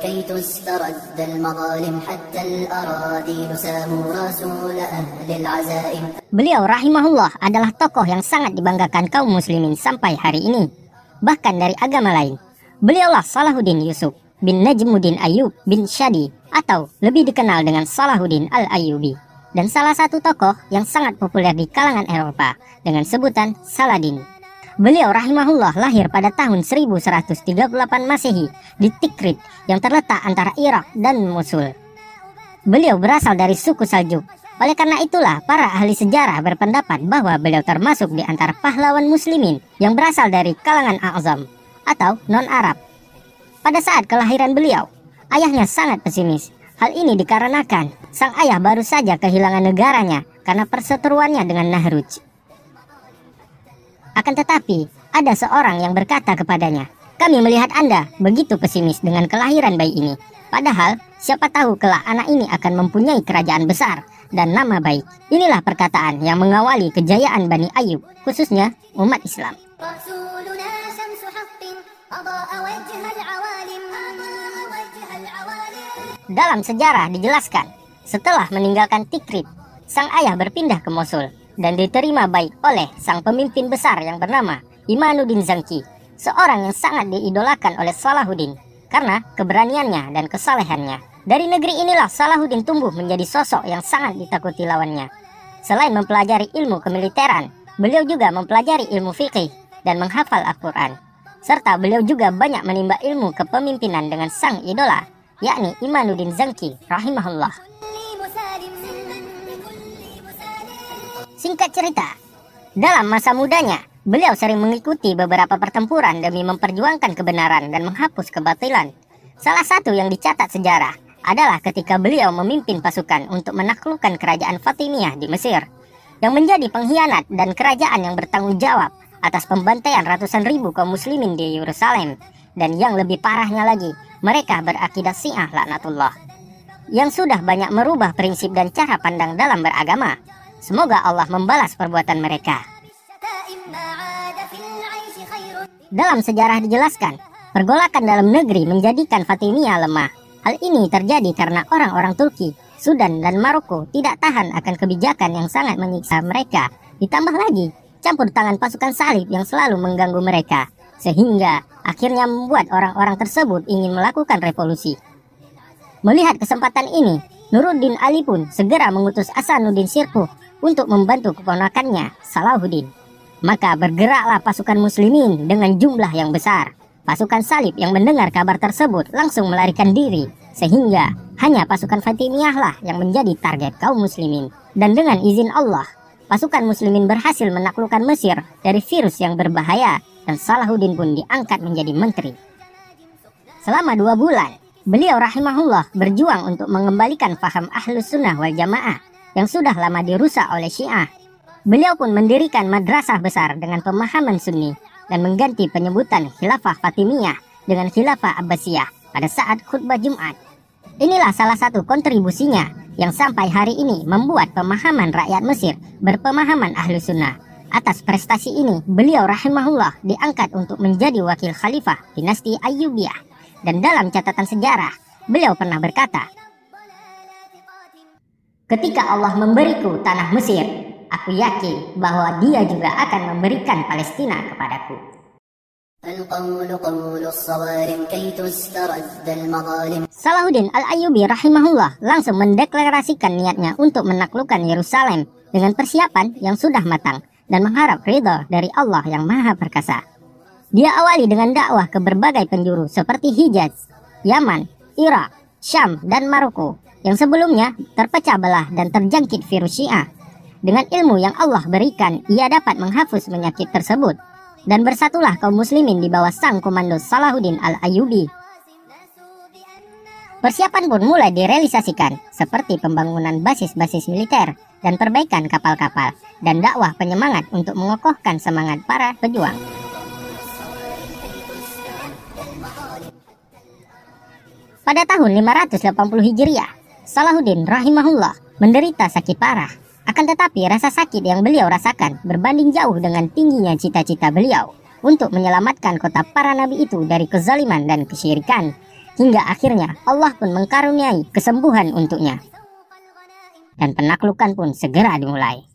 كي تسترد المظالم حتى الأراذل ساموا رسول أهل العزائم Beliau rahimahullah adalah tokoh yang sangat dibanggakan kaum muslimin sampai hari ini. Bahkan dari agama lain. Beliaulah Salahuddin Yusuf bin Najmuddin Ayub bin Shadi atau lebih dikenal dengan Salahuddin Al-Ayyubi. Dan salah satu tokoh yang sangat populer di kalangan Eropa dengan sebutan Saladin. Beliau rahimahullah lahir pada tahun 1138 Masehi di Tikrit yang terletak antara Irak dan Mosul. Beliau berasal dari suku Saljuk. Oleh karena itulah para ahli sejarah berpendapat bahwa beliau termasuk di antara pahlawan muslimin yang berasal dari kalangan Azam atau non-Arab. Pada saat kelahiran beliau, ayahnya sangat pesimis. Hal ini dikarenakan sang ayah baru saja kehilangan negaranya karena perseteruannya dengan Nahruj. Akan tetapi, ada seorang yang berkata kepadanya, "Kami melihat Anda begitu pesimis dengan kelahiran bayi ini. Padahal, siapa tahu kelak anak ini akan mempunyai kerajaan besar dan nama baik." Inilah perkataan yang mengawali kejayaan Bani Ayub, khususnya umat Islam. Dalam sejarah dijelaskan, setelah meninggalkan Tikrit, sang ayah berpindah ke Mosul dan diterima baik oleh sang pemimpin besar yang bernama Imanuddin Zangki, seorang yang sangat diidolakan oleh Salahuddin karena keberaniannya dan kesalehannya. Dari negeri inilah Salahuddin tumbuh menjadi sosok yang sangat ditakuti lawannya. Selain mempelajari ilmu kemiliteran, beliau juga mempelajari ilmu fikih dan menghafal Al-Quran. Serta beliau juga banyak menimba ilmu kepemimpinan dengan sang idola, yakni Imanuddin Zangki rahimahullah. Singkat cerita, dalam masa mudanya, beliau sering mengikuti beberapa pertempuran demi memperjuangkan kebenaran dan menghapus kebatilan. Salah satu yang dicatat sejarah adalah ketika beliau memimpin pasukan untuk menaklukkan kerajaan Fatimiyah di Mesir, yang menjadi pengkhianat dan kerajaan yang bertanggung jawab atas pembantaian ratusan ribu kaum muslimin di Yerusalem. Dan yang lebih parahnya lagi, mereka berakidah Syiah laknatullah yang sudah banyak merubah prinsip dan cara pandang dalam beragama. Semoga Allah membalas perbuatan mereka. Dalam sejarah dijelaskan, pergolakan dalam negeri menjadikan Fatimiyah lemah. Hal ini terjadi karena orang-orang Turki, Sudan, dan Maroko tidak tahan akan kebijakan yang sangat menyiksa mereka. Ditambah lagi, campur tangan pasukan salib yang selalu mengganggu mereka. Sehingga akhirnya membuat orang-orang tersebut ingin melakukan revolusi. Melihat kesempatan ini, Nuruddin Ali pun segera mengutus Asanuddin Sirkuh untuk membantu keponakannya, Salahuddin. Maka bergeraklah pasukan muslimin dengan jumlah yang besar. Pasukan salib yang mendengar kabar tersebut langsung melarikan diri, sehingga hanya pasukan Fatimiyah lah yang menjadi target kaum muslimin. Dan dengan izin Allah, pasukan muslimin berhasil menaklukkan Mesir dari virus yang berbahaya dan Salahuddin pun diangkat menjadi menteri. Selama dua bulan, beliau rahimahullah berjuang untuk mengembalikan faham ahlus sunnah wal jamaah yang sudah lama dirusak oleh syiah. Beliau pun mendirikan madrasah besar dengan pemahaman sunni dan mengganti penyebutan khilafah Fatimiyah dengan khilafah Abbasiyah pada saat khutbah Jumat. Inilah salah satu kontribusinya yang sampai hari ini membuat pemahaman rakyat Mesir berpemahaman ahlus sunnah. Atas prestasi ini, beliau rahimahullah diangkat untuk menjadi wakil khalifah dinasti Ayyubiyah dan dalam catatan sejarah beliau pernah berkata, "Ketika Allah memberiku tanah Mesir, aku yakin bahwa Dia juga akan memberikan Palestina kepadaku." Salahuddin al-Ayubi, rahimahullah langsung mendeklarasikan niatnya untuk menaklukkan Yerusalem dengan persiapan yang sudah matang dan mengharap ridho dari Allah yang Maha Perkasa. Dia awali dengan dakwah ke berbagai penjuru seperti Hijaz, Yaman, Irak, Syam, dan Maroko yang sebelumnya terpecah belah dan terjangkit virus Syiah. Dengan ilmu yang Allah berikan, ia dapat menghapus penyakit tersebut. Dan bersatulah kaum muslimin di bawah sang komando Salahuddin Al-Ayyubi Persiapan pun mulai direalisasikan, seperti pembangunan basis-basis militer dan perbaikan kapal-kapal, dan dakwah penyemangat untuk mengokohkan semangat para pejuang. Pada tahun 580 Hijriah, Salahuddin rahimahullah menderita sakit parah. Akan tetapi rasa sakit yang beliau rasakan berbanding jauh dengan tingginya cita-cita beliau untuk menyelamatkan kota para nabi itu dari kezaliman dan kesyirikan. hingga akhirnya Allah pun mengkaruniai kesembuhan untuknya. Dan penaklukan pun segera dimulai.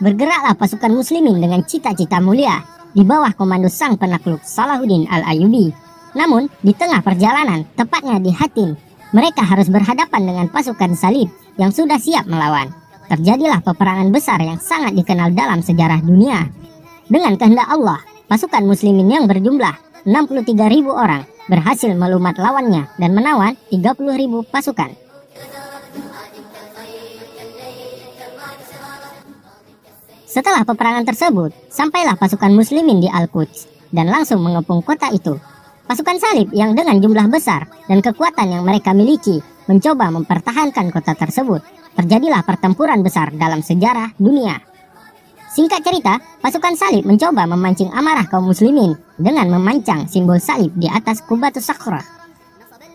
Bergeraklah pasukan muslimin dengan cita-cita mulia di bawah komando sang penakluk Salahuddin Al-Ayubi. Namun, di tengah perjalanan, tepatnya di Hatim, mereka harus berhadapan dengan pasukan salib yang sudah siap melawan. Terjadilah peperangan besar yang sangat dikenal dalam sejarah dunia. Dengan kehendak Allah, pasukan muslimin yang berjumlah 63.000 orang berhasil melumat lawannya dan menawan 30.000 pasukan. Setelah peperangan tersebut, sampailah pasukan muslimin di Al-Quds dan langsung mengepung kota itu. Pasukan salib yang dengan jumlah besar dan kekuatan yang mereka miliki mencoba mempertahankan kota tersebut. Terjadilah pertempuran besar dalam sejarah dunia. Singkat cerita, pasukan salib mencoba memancing amarah kaum muslimin dengan memancang simbol salib di atas kubatus sakrah.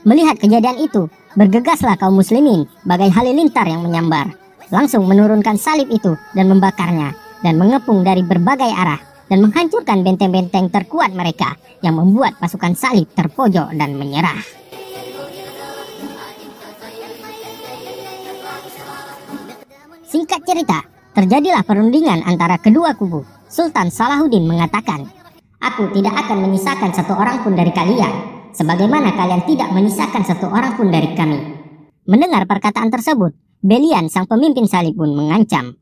Melihat kejadian itu, bergegaslah kaum muslimin bagai halilintar yang menyambar. Langsung menurunkan salib itu dan membakarnya dan mengepung dari berbagai arah dan menghancurkan benteng-benteng terkuat mereka yang membuat pasukan salib terpojok dan menyerah. Singkat cerita, terjadilah perundingan antara kedua kubu. Sultan Salahuddin mengatakan, Aku tidak akan menyisakan satu orang pun dari kalian, sebagaimana kalian tidak menyisakan satu orang pun dari kami. Mendengar perkataan tersebut, Belian sang pemimpin salib pun mengancam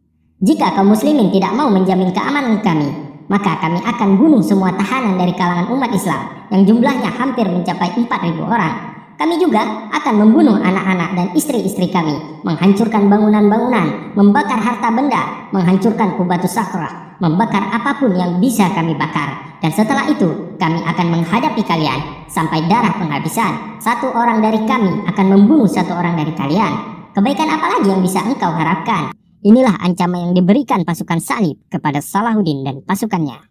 jika kaum muslimin tidak mau menjamin keamanan kami, maka kami akan bunuh semua tahanan dari kalangan umat Islam yang jumlahnya hampir mencapai 4.000 orang. Kami juga akan membunuh anak-anak dan istri-istri kami, menghancurkan bangunan-bangunan, membakar harta benda, menghancurkan kubatu sakrah, membakar apa pun yang bisa kami bakar. Dan setelah itu, kami akan menghadapi kalian sampai darah penghabisan. Satu orang dari kami akan membunuh satu orang dari kalian. Kebaikan apa lagi yang bisa engkau harapkan? Inilah ancaman yang diberikan pasukan salib kepada Salahuddin dan pasukannya.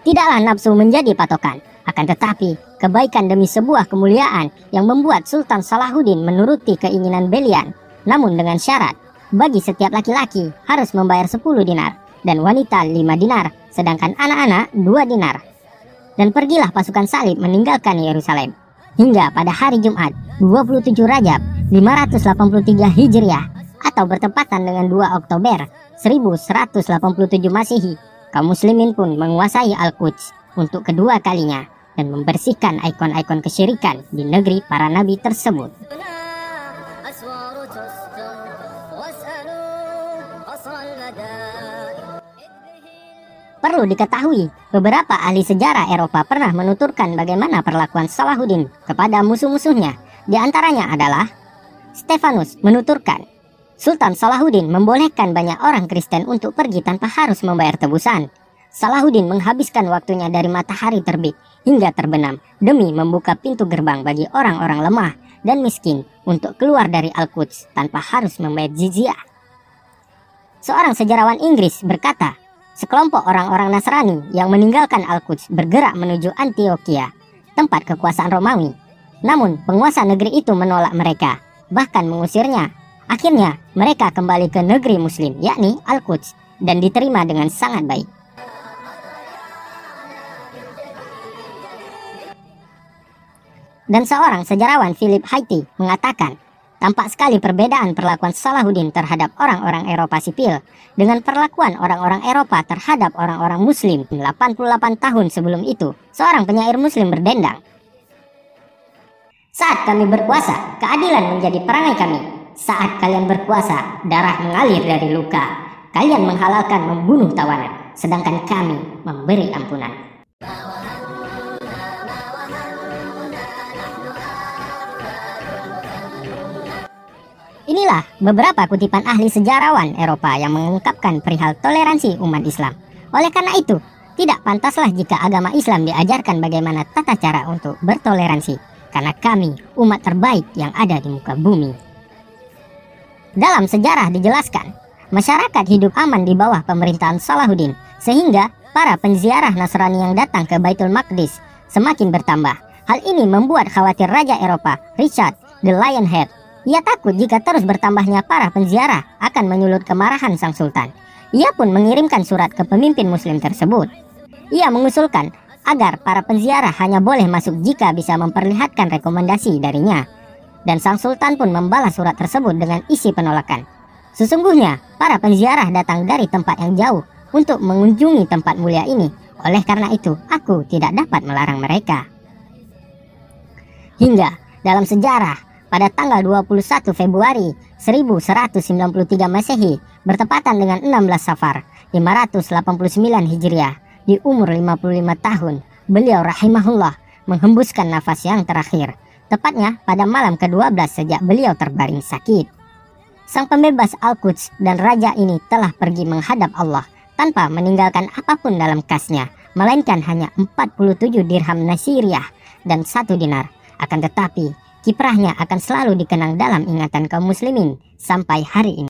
Tidaklah nafsu menjadi patokan, akan tetapi kebaikan demi sebuah kemuliaan yang membuat Sultan Salahuddin menuruti keinginan Belian, namun dengan syarat bagi setiap laki-laki harus membayar 10 dinar dan wanita 5 dinar, sedangkan anak-anak 2 dinar dan pergilah pasukan salib meninggalkan Yerusalem. Hingga pada hari Jumat 27 Rajab 583 Hijriah atau bertepatan dengan 2 Oktober 1187 Masehi, kaum muslimin pun menguasai Al-Quds untuk kedua kalinya dan membersihkan ikon-ikon kesyirikan di negeri para nabi tersebut. Perlu diketahui, beberapa ahli sejarah Eropa pernah menuturkan bagaimana perlakuan Salahuddin kepada musuh-musuhnya. Di antaranya adalah Stefanus menuturkan, Sultan Salahuddin membolehkan banyak orang Kristen untuk pergi tanpa harus membayar tebusan. Salahuddin menghabiskan waktunya dari matahari terbit hingga terbenam demi membuka pintu gerbang bagi orang-orang lemah dan miskin untuk keluar dari Al-Quds tanpa harus membayar jizyah. Seorang sejarawan Inggris berkata, Sekelompok orang-orang Nasrani yang meninggalkan Al-Quds bergerak menuju Antioquia, tempat kekuasaan Romawi. Namun, penguasa negeri itu menolak mereka, bahkan mengusirnya. Akhirnya, mereka kembali ke negeri Muslim, yakni Al-Quds, dan diterima dengan sangat baik. Dan seorang sejarawan Philip Haiti mengatakan, Tampak sekali perbedaan perlakuan Salahuddin terhadap orang-orang Eropa sipil dengan perlakuan orang-orang Eropa terhadap orang-orang Muslim 88 tahun sebelum itu. Seorang penyair Muslim berdendang. Saat kami berkuasa, keadilan menjadi perangai kami. Saat kalian berkuasa, darah mengalir dari luka. Kalian menghalalkan membunuh tawanan, sedangkan kami memberi ampunan. Inilah beberapa kutipan ahli sejarawan Eropa yang mengungkapkan perihal toleransi umat Islam. Oleh karena itu, tidak pantaslah jika agama Islam diajarkan bagaimana tata cara untuk bertoleransi, karena kami umat terbaik yang ada di muka bumi. Dalam sejarah dijelaskan, masyarakat hidup aman di bawah pemerintahan Salahuddin, sehingga para penziarah Nasrani yang datang ke Baitul Maqdis semakin bertambah. Hal ini membuat khawatir Raja Eropa, Richard the Lionhead. Ia takut jika terus bertambahnya para penziarah akan menyulut kemarahan sang sultan. Ia pun mengirimkan surat ke pemimpin muslim tersebut. Ia mengusulkan agar para penziarah hanya boleh masuk jika bisa memperlihatkan rekomendasi darinya. Dan sang sultan pun membalas surat tersebut dengan isi penolakan. Sesungguhnya, para penziarah datang dari tempat yang jauh untuk mengunjungi tempat mulia ini. Oleh karena itu, aku tidak dapat melarang mereka. Hingga dalam sejarah, pada tanggal 21 Februari 1193 Masehi, bertepatan dengan 16 Safar 589 Hijriah, di umur 55 tahun, beliau rahimahullah menghembuskan nafas yang terakhir, tepatnya pada malam ke-12 sejak beliau terbaring sakit. Sang pembebas Al-Quds dan raja ini telah pergi menghadap Allah tanpa meninggalkan apa pun dalam kasnya, melainkan hanya 47 dirham Nasiriyah dan satu dinar. Akan tetapi, kiprahnya akan selalu dikenang dalam ingatan kaum muslimin sampai hari ini.